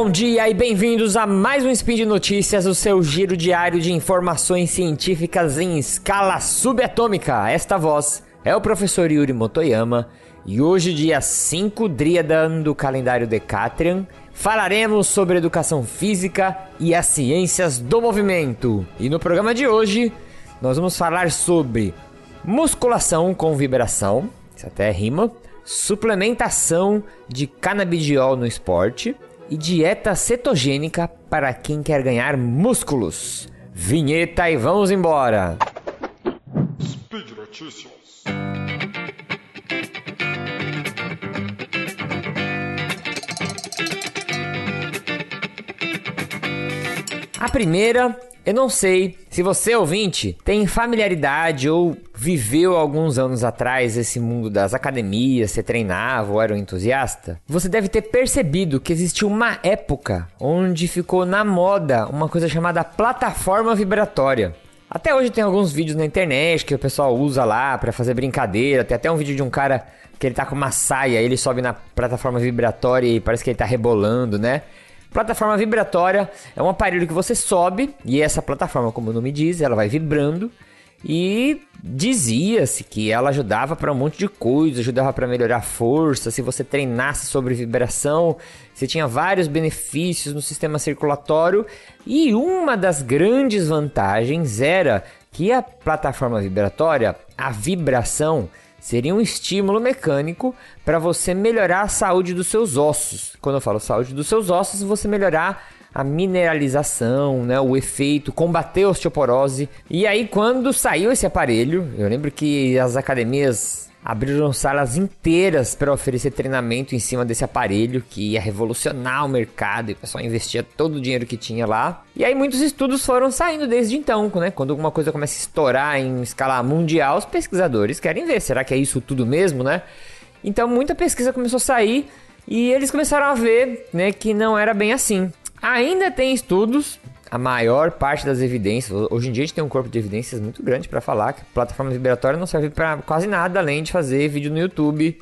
bom dia e bem-vindos a mais um Spin de Notícias, o seu giro diário de informações científicas em escala subatômica. Esta voz é o professor Yuri Motoyama e hoje, dia 5 Driadan do calendário Decatrian, falaremos sobre educação física e as ciências do movimento. E no programa de hoje, nós vamos falar sobre musculação com vibração, isso até rima, suplementação de canabidiol no esporte e dieta cetogênica para quem quer ganhar músculos. Vinheta e vamos embora! Speed Notícias. A primeira eu não sei se você, ouvinte, tem familiaridade ou viveu alguns anos atrás esse mundo das academias, você treinava ou era um entusiasta. Você deve ter percebido que existiu uma época onde ficou na moda uma coisa chamada plataforma vibratória. Até hoje tem alguns vídeos na internet que o pessoal usa lá para fazer brincadeira. Tem até um vídeo de um cara que ele tá com uma saia, ele sobe na plataforma vibratória e parece que ele tá rebolando, né? Plataforma vibratória é um aparelho que você sobe e essa plataforma, como o nome diz, ela vai vibrando e dizia-se que ela ajudava para um monte de coisa, ajudava para melhorar a força, se você treinasse sobre vibração, você tinha vários benefícios no sistema circulatório e uma das grandes vantagens era que a plataforma vibratória, a vibração seria um estímulo mecânico para você melhorar a saúde dos seus ossos. Quando eu falo saúde dos seus ossos, você melhorar a mineralização, né, o efeito, combater a osteoporose. E aí quando saiu esse aparelho, eu lembro que as academias abriram salas inteiras para oferecer treinamento em cima desse aparelho que ia revolucionar o mercado e o pessoal investia todo o dinheiro que tinha lá. E aí muitos estudos foram saindo desde então, né? Quando alguma coisa começa a estourar em escala mundial, os pesquisadores querem ver, será que é isso tudo mesmo, né? Então muita pesquisa começou a sair e eles começaram a ver, né, que não era bem assim. Ainda tem estudos a maior parte das evidências, hoje em dia a gente tem um corpo de evidências muito grande para falar que plataforma vibratória não serve para quase nada além de fazer vídeo no YouTube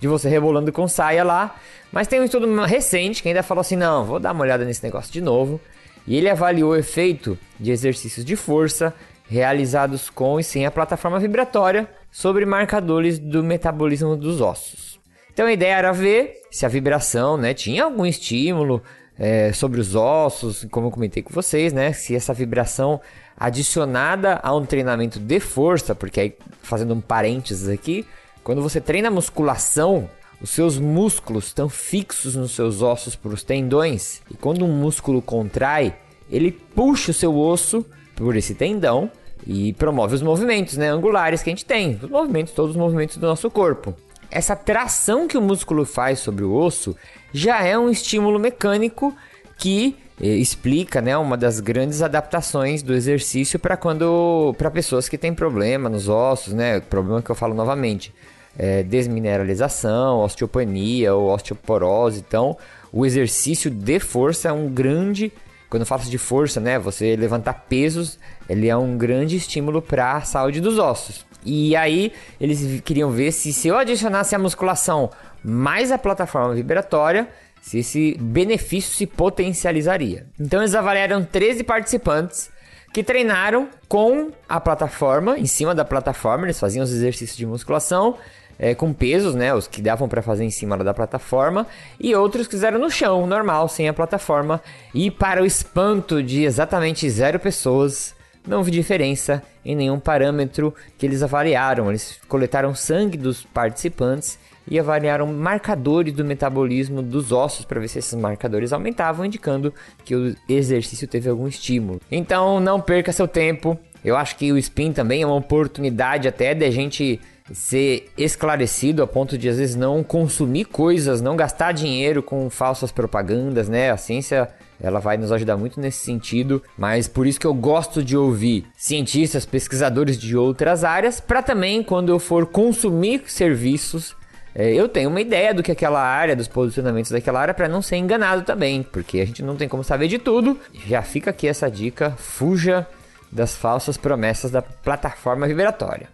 de você rebolando com saia lá. Mas tem um estudo recente que ainda falou assim: não, vou dar uma olhada nesse negócio de novo. E ele avaliou o efeito de exercícios de força realizados com e sem a plataforma vibratória sobre marcadores do metabolismo dos ossos. Então a ideia era ver se a vibração né, tinha algum estímulo é, sobre os ossos, como eu comentei com vocês, né? Se essa vibração adicionada a um treinamento de força, porque aí fazendo um parênteses aqui, quando você treina musculação, os seus músculos estão fixos nos seus ossos por os tendões, e quando um músculo contrai, ele puxa o seu osso por esse tendão e promove os movimentos né, angulares que a gente tem, os movimentos, todos os movimentos do nosso corpo. Essa tração que o músculo faz sobre o osso já é um estímulo mecânico que eh, explica, né, uma das grandes adaptações do exercício para quando para pessoas que têm problema nos ossos, né, problema que eu falo novamente, é, desmineralização, osteopenia ou osteoporose. Então, o exercício de força é um grande quando eu falo de força, né, você levantar pesos, ele é um grande estímulo para a saúde dos ossos. E aí eles queriam ver se se eu adicionasse a musculação mais a plataforma vibratória, se esse benefício se potencializaria. Então eles avaliaram 13 participantes que treinaram com a plataforma, em cima da plataforma, eles faziam os exercícios de musculação é, com pesos, né, os que davam para fazer em cima da plataforma, e outros que fizeram no chão, normal, sem a plataforma. E para o espanto de exatamente zero pessoas, não vi diferença em nenhum parâmetro que eles avaliaram. Eles coletaram sangue dos participantes e avaliaram marcadores do metabolismo dos ossos para ver se esses marcadores aumentavam, indicando que o exercício teve algum estímulo. Então não perca seu tempo. Eu acho que o spin também é uma oportunidade até de a gente ser esclarecido a ponto de às vezes não consumir coisas, não gastar dinheiro com falsas propagandas, né? A ciência ela vai nos ajudar muito nesse sentido, mas por isso que eu gosto de ouvir cientistas, pesquisadores de outras áreas, para também quando eu for consumir serviços é, eu tenho uma ideia do que aquela área, dos posicionamentos daquela área, para não ser enganado também, porque a gente não tem como saber de tudo. Já fica aqui essa dica: fuja das falsas promessas da plataforma vibratória.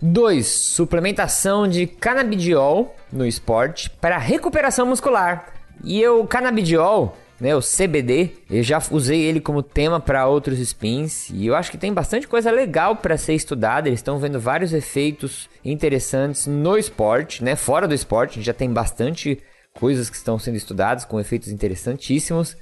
2. Suplementação de canabidiol no esporte para recuperação muscular. E o canabidiol, né, o CBD, eu já usei ele como tema para outros spins e eu acho que tem bastante coisa legal para ser estudada. Eles estão vendo vários efeitos interessantes no esporte, né, fora do esporte, já tem bastante coisas que estão sendo estudadas com efeitos interessantíssimos.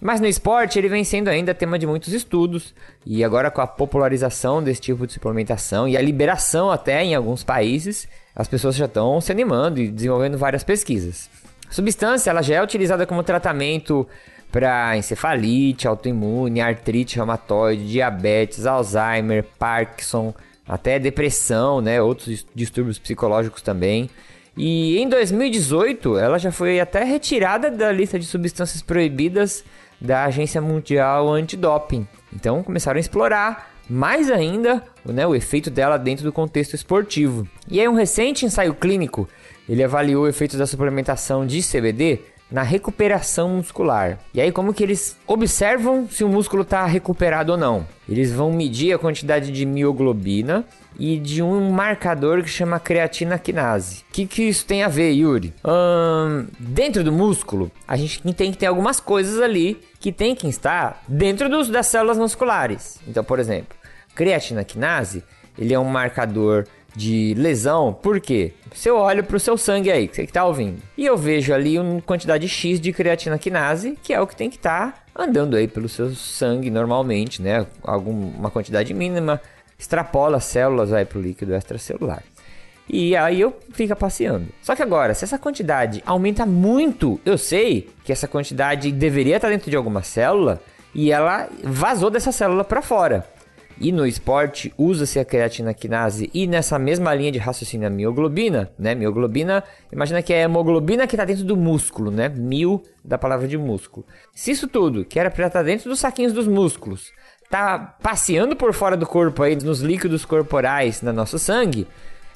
Mas no esporte ele vem sendo ainda tema de muitos estudos e agora com a popularização desse tipo de suplementação e a liberação até em alguns países, as pessoas já estão se animando e desenvolvendo várias pesquisas. A substância ela já é utilizada como tratamento para encefalite, autoimune, artrite reumatoide, diabetes, Alzheimer, Parkinson, até depressão, né, outros distúrbios psicológicos também. E em 2018, ela já foi até retirada da lista de substâncias proibidas da Agência Mundial Antidoping. Então começaram a explorar mais ainda né, o efeito dela dentro do contexto esportivo. E aí um recente ensaio clínico ele avaliou o efeito da suplementação de CBD na recuperação muscular. E aí como que eles observam se o músculo está recuperado ou não? Eles vão medir a quantidade de mioglobina e de um marcador que chama creatina quinase. O que, que isso tem a ver, Yuri? Hum, dentro do músculo, a gente tem que ter algumas coisas ali que tem que estar dentro dos, das células musculares. Então, por exemplo, creatina quinase, ele é um marcador de lesão, por quê? Se eu olho para o seu sangue aí, que você está ouvindo, e eu vejo ali uma quantidade X de creatina quinase, que é o que tem que estar tá andando aí pelo seu sangue normalmente, né? Alguma quantidade mínima, extrapola as células aí para o líquido extracelular. E aí eu fico passeando. Só que agora, se essa quantidade aumenta muito, eu sei que essa quantidade deveria estar dentro de alguma célula e ela vazou dessa célula para fora. E no esporte usa-se a creatina quinase e nessa mesma linha de raciocínio a mioglobina, né? Mioglobina, imagina que é a hemoglobina que está dentro do músculo, né? Mil da palavra de músculo. Se isso tudo, que era para estar tá dentro dos saquinhos dos músculos, tá passeando por fora do corpo aí, nos líquidos corporais, no nosso sangue,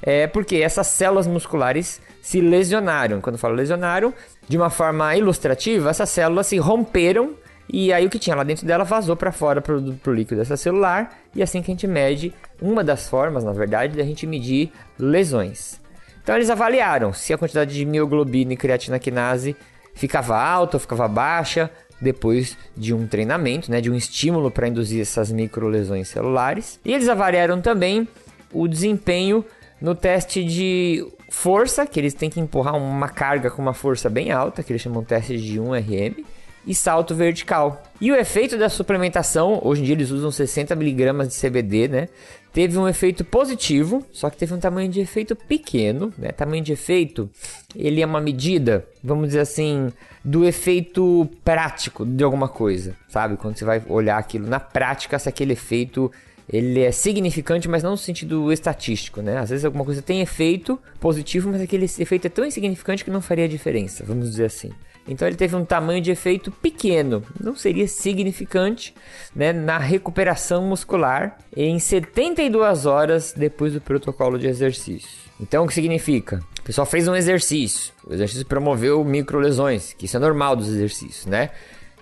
é porque essas células musculares se lesionaram. Quando eu falo lesionaram, de uma forma ilustrativa, essas células se romperam e aí o que tinha lá dentro dela vazou para fora pro, pro líquido dessa celular e assim que a gente mede, uma das formas, na verdade, da gente medir lesões. Então eles avaliaram se a quantidade de mioglobina e creatina quinase ficava alta ou ficava baixa depois de um treinamento, né, de um estímulo para induzir essas microlesões celulares. E eles avaliaram também o desempenho no teste de força, que eles têm que empurrar uma carga com uma força bem alta, que eles chamam de teste de 1RM e salto vertical. E o efeito da suplementação, hoje em dia eles usam 60mg de CBD, né? Teve um efeito positivo, só que teve um tamanho de efeito pequeno, né? Tamanho de efeito, ele é uma medida, vamos dizer assim, do efeito prático de alguma coisa, sabe? Quando você vai olhar aquilo na prática, se aquele efeito ele é significante, mas não no sentido estatístico, né? Às vezes alguma coisa tem efeito positivo, mas aquele efeito é tão insignificante que não faria diferença, vamos dizer assim. Então ele teve um tamanho de efeito pequeno, não seria significante né, na recuperação muscular em 72 horas depois do protocolo de exercício. Então o que significa? O pessoal fez um exercício, o exercício promoveu microlesões, que isso é normal dos exercícios, né?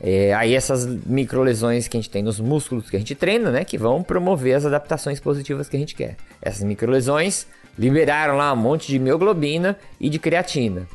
É, aí essas microlesões que a gente tem nos músculos que a gente treina, né, que vão promover as adaptações positivas que a gente quer. Essas microlesões liberaram lá um monte de mioglobina e de creatina.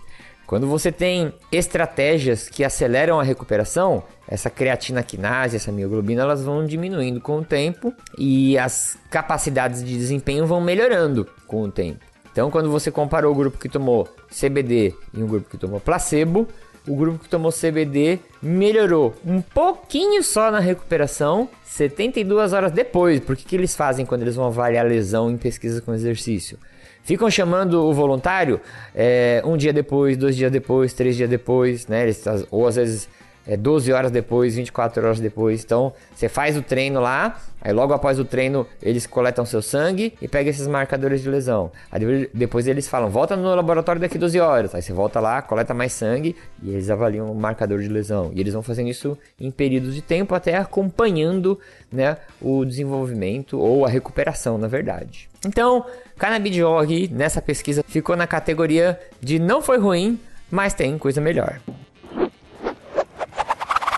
Quando você tem estratégias que aceleram a recuperação, essa creatina quinase, essa mioglobina, elas vão diminuindo com o tempo e as capacidades de desempenho vão melhorando com o tempo. Então, quando você comparou o grupo que tomou CBD e o grupo que tomou placebo, o grupo que tomou CBD melhorou um pouquinho só na recuperação, 72 horas depois. Por que, que eles fazem quando eles vão avaliar a lesão em pesquisa com exercício? Ficam chamando o voluntário é, um dia depois, dois dias depois, três dias depois, né? Eles, ou às vezes é 12 horas depois, 24 horas depois. Então, você faz o treino lá, aí logo após o treino eles coletam seu sangue e pegam esses marcadores de lesão. Aí depois eles falam, volta no laboratório daqui 12 horas. Aí você volta lá, coleta mais sangue e eles avaliam o marcador de lesão. E eles vão fazendo isso em períodos de tempo, até acompanhando né, o desenvolvimento ou a recuperação, na verdade. Então, Cannabidiol nessa pesquisa ficou na categoria de não foi ruim, mas tem coisa melhor.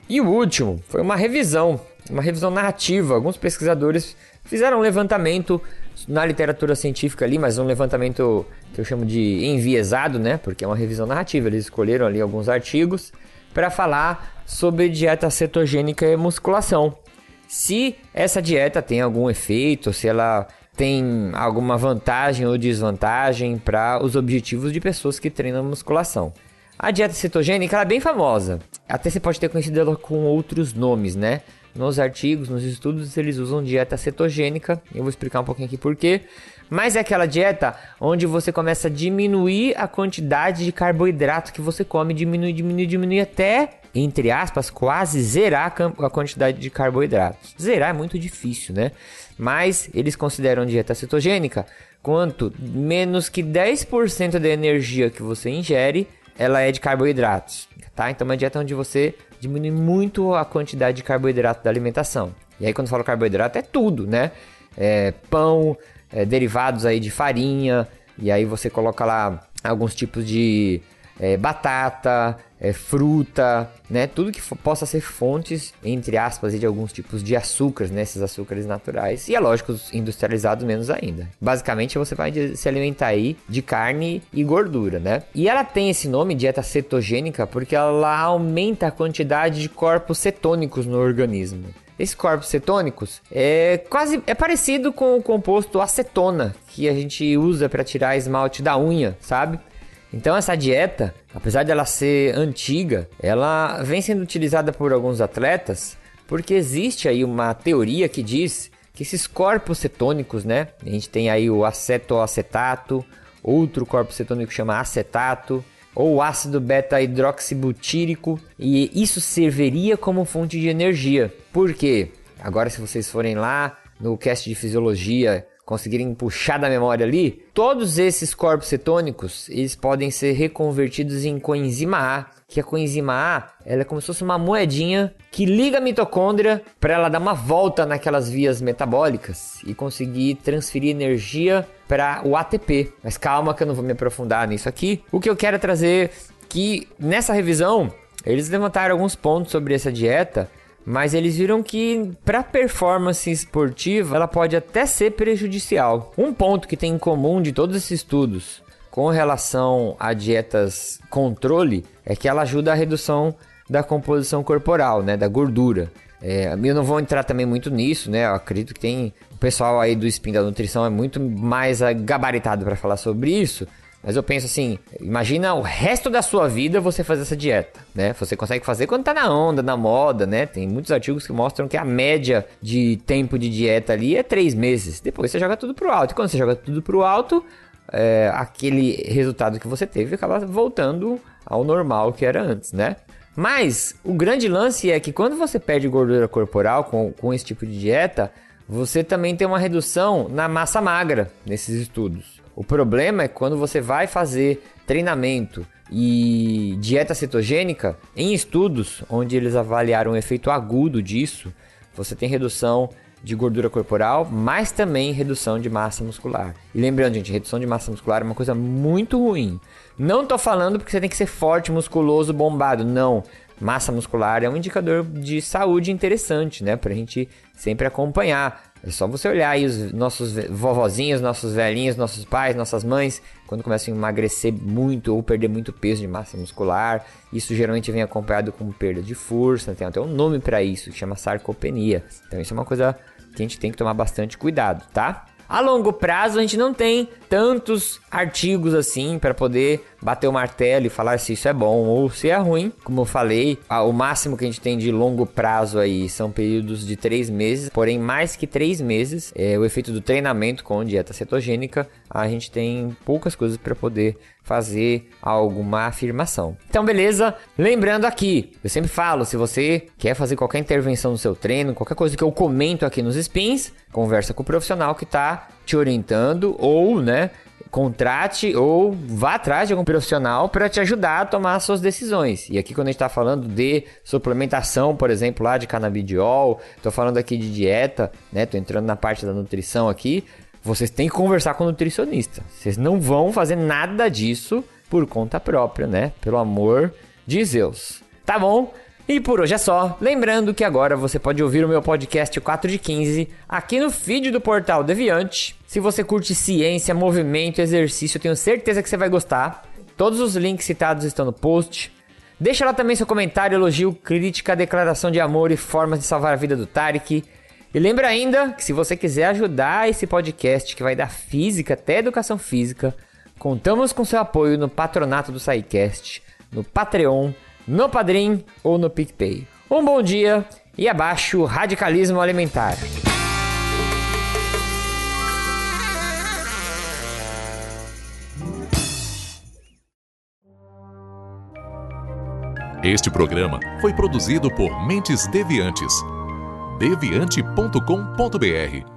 E o último foi uma revisão, uma revisão narrativa. Alguns pesquisadores fizeram um levantamento na literatura científica ali, mas um levantamento que eu chamo de enviesado, né? Porque é uma revisão narrativa. Eles escolheram ali alguns artigos para falar sobre dieta cetogênica e musculação. Se essa dieta tem algum efeito, se ela tem alguma vantagem ou desvantagem para os objetivos de pessoas que treinam musculação. A dieta cetogênica é bem famosa. Até você pode ter conhecido ela com outros nomes, né? Nos artigos, nos estudos, eles usam dieta cetogênica. Eu vou explicar um pouquinho aqui por quê. Mas é aquela dieta onde você começa a diminuir a quantidade de carboidrato que você come, diminuir, diminuir, diminuir até, entre aspas, quase zerar a quantidade de carboidratos. Zerar é muito difícil, né? Mas eles consideram dieta cetogênica quanto menos que 10% da energia que você ingere, ela é de carboidratos, tá? Então é uma dieta onde você diminui muito a quantidade de carboidrato da alimentação. E aí quando eu falo carboidrato é tudo, né? É pão, é, derivados aí de farinha, e aí você coloca lá alguns tipos de é, batata, é, fruta, né? Tudo que possa ser fontes, entre aspas, de alguns tipos de açúcares, né? Esses açúcares naturais. E é lógico, os industrializados menos ainda. Basicamente, você vai se alimentar aí de carne e gordura, né? E ela tem esse nome, dieta cetogênica, porque ela aumenta a quantidade de corpos cetônicos no organismo. Esses corpos cetônicos é quase é parecido com o composto acetona que a gente usa para tirar esmalte da unha, sabe? Então essa dieta, apesar dela ser antiga, ela vem sendo utilizada por alguns atletas porque existe aí uma teoria que diz que esses corpos cetônicos, né? A gente tem aí o acetoacetato, outro corpo cetônico chama acetato, ou ácido beta-hidroxibutírico, e isso serviria como fonte de energia. Por quê? Agora, se vocês forem lá no cast de fisiologia, conseguirem puxar da memória ali, todos esses corpos cetônicos, eles podem ser reconvertidos em coenzima A, que a coenzima A, ela é como se fosse uma moedinha que liga a mitocôndria para ela dar uma volta naquelas vias metabólicas e conseguir transferir energia para o ATP. Mas calma que eu não vou me aprofundar nisso aqui. O que eu quero é trazer que nessa revisão eles levantaram alguns pontos sobre essa dieta mas eles viram que para performance esportiva ela pode até ser prejudicial. Um ponto que tem em comum de todos esses estudos com relação a dietas controle é que ela ajuda a redução da composição corporal, né, da gordura. É, eu não vou entrar também muito nisso, né? Eu acredito que tem o pessoal aí do spin da nutrição é muito mais gabaritado para falar sobre isso. Mas eu penso assim, imagina o resto da sua vida você fazer essa dieta, né? Você consegue fazer quando tá na onda, na moda, né? Tem muitos artigos que mostram que a média de tempo de dieta ali é três meses. Depois você joga tudo pro alto. E quando você joga tudo pro alto, é, aquele resultado que você teve acaba voltando ao normal que era antes, né? Mas o grande lance é que quando você perde gordura corporal com, com esse tipo de dieta, você também tem uma redução na massa magra nesses estudos. O problema é quando você vai fazer treinamento e dieta cetogênica, em estudos onde eles avaliaram o efeito agudo disso, você tem redução de gordura corporal, mas também redução de massa muscular. E lembrando, gente, redução de massa muscular é uma coisa muito ruim. Não tô falando porque você tem que ser forte, musculoso, bombado, não. Massa muscular é um indicador de saúde interessante, né? Pra gente sempre acompanhar. É só você olhar aí os nossos vovozinhos, nossos velhinhos, nossos pais, nossas mães, quando começam a emagrecer muito ou perder muito peso de massa muscular. Isso geralmente vem acompanhado com perda de força, tem até um nome para isso, que chama sarcopenia. Então isso é uma coisa que a gente tem que tomar bastante cuidado, tá? A longo prazo a gente não tem tantos artigos assim para poder bater o martelo e falar se isso é bom ou se é ruim. Como eu falei, o máximo que a gente tem de longo prazo aí são períodos de três meses, porém mais que três meses, é, o efeito do treinamento com dieta cetogênica, a gente tem poucas coisas para poder fazer alguma afirmação. Então, beleza? Lembrando aqui, eu sempre falo, se você quer fazer qualquer intervenção no seu treino, qualquer coisa que eu comento aqui nos spins, conversa com o profissional que está te orientando ou, né, contrate ou vá atrás de algum profissional para te ajudar a tomar as suas decisões. E aqui quando a gente está falando de suplementação, por exemplo, lá de canabidiol, estou falando aqui de dieta, né? Tô entrando na parte da nutrição aqui. Vocês têm que conversar com o nutricionista. Vocês não vão fazer nada disso por conta própria, né? Pelo amor de Zeus. Tá bom? E por hoje é só. Lembrando que agora você pode ouvir o meu podcast 4 de 15 aqui no feed do Portal Deviante. Se você curte ciência, movimento, exercício, eu tenho certeza que você vai gostar. Todos os links citados estão no post. Deixa lá também seu comentário, elogio, crítica, declaração de amor e formas de salvar a vida do Tarek. E lembra ainda que se você quiser ajudar esse podcast que vai dar física até educação física, contamos com seu apoio no patronato do SciCast, no Patreon, no Padrim ou no PicPay. Um bom dia e abaixo o radicalismo alimentar. Este programa foi produzido por Mentes Deviantes. deviante.com.br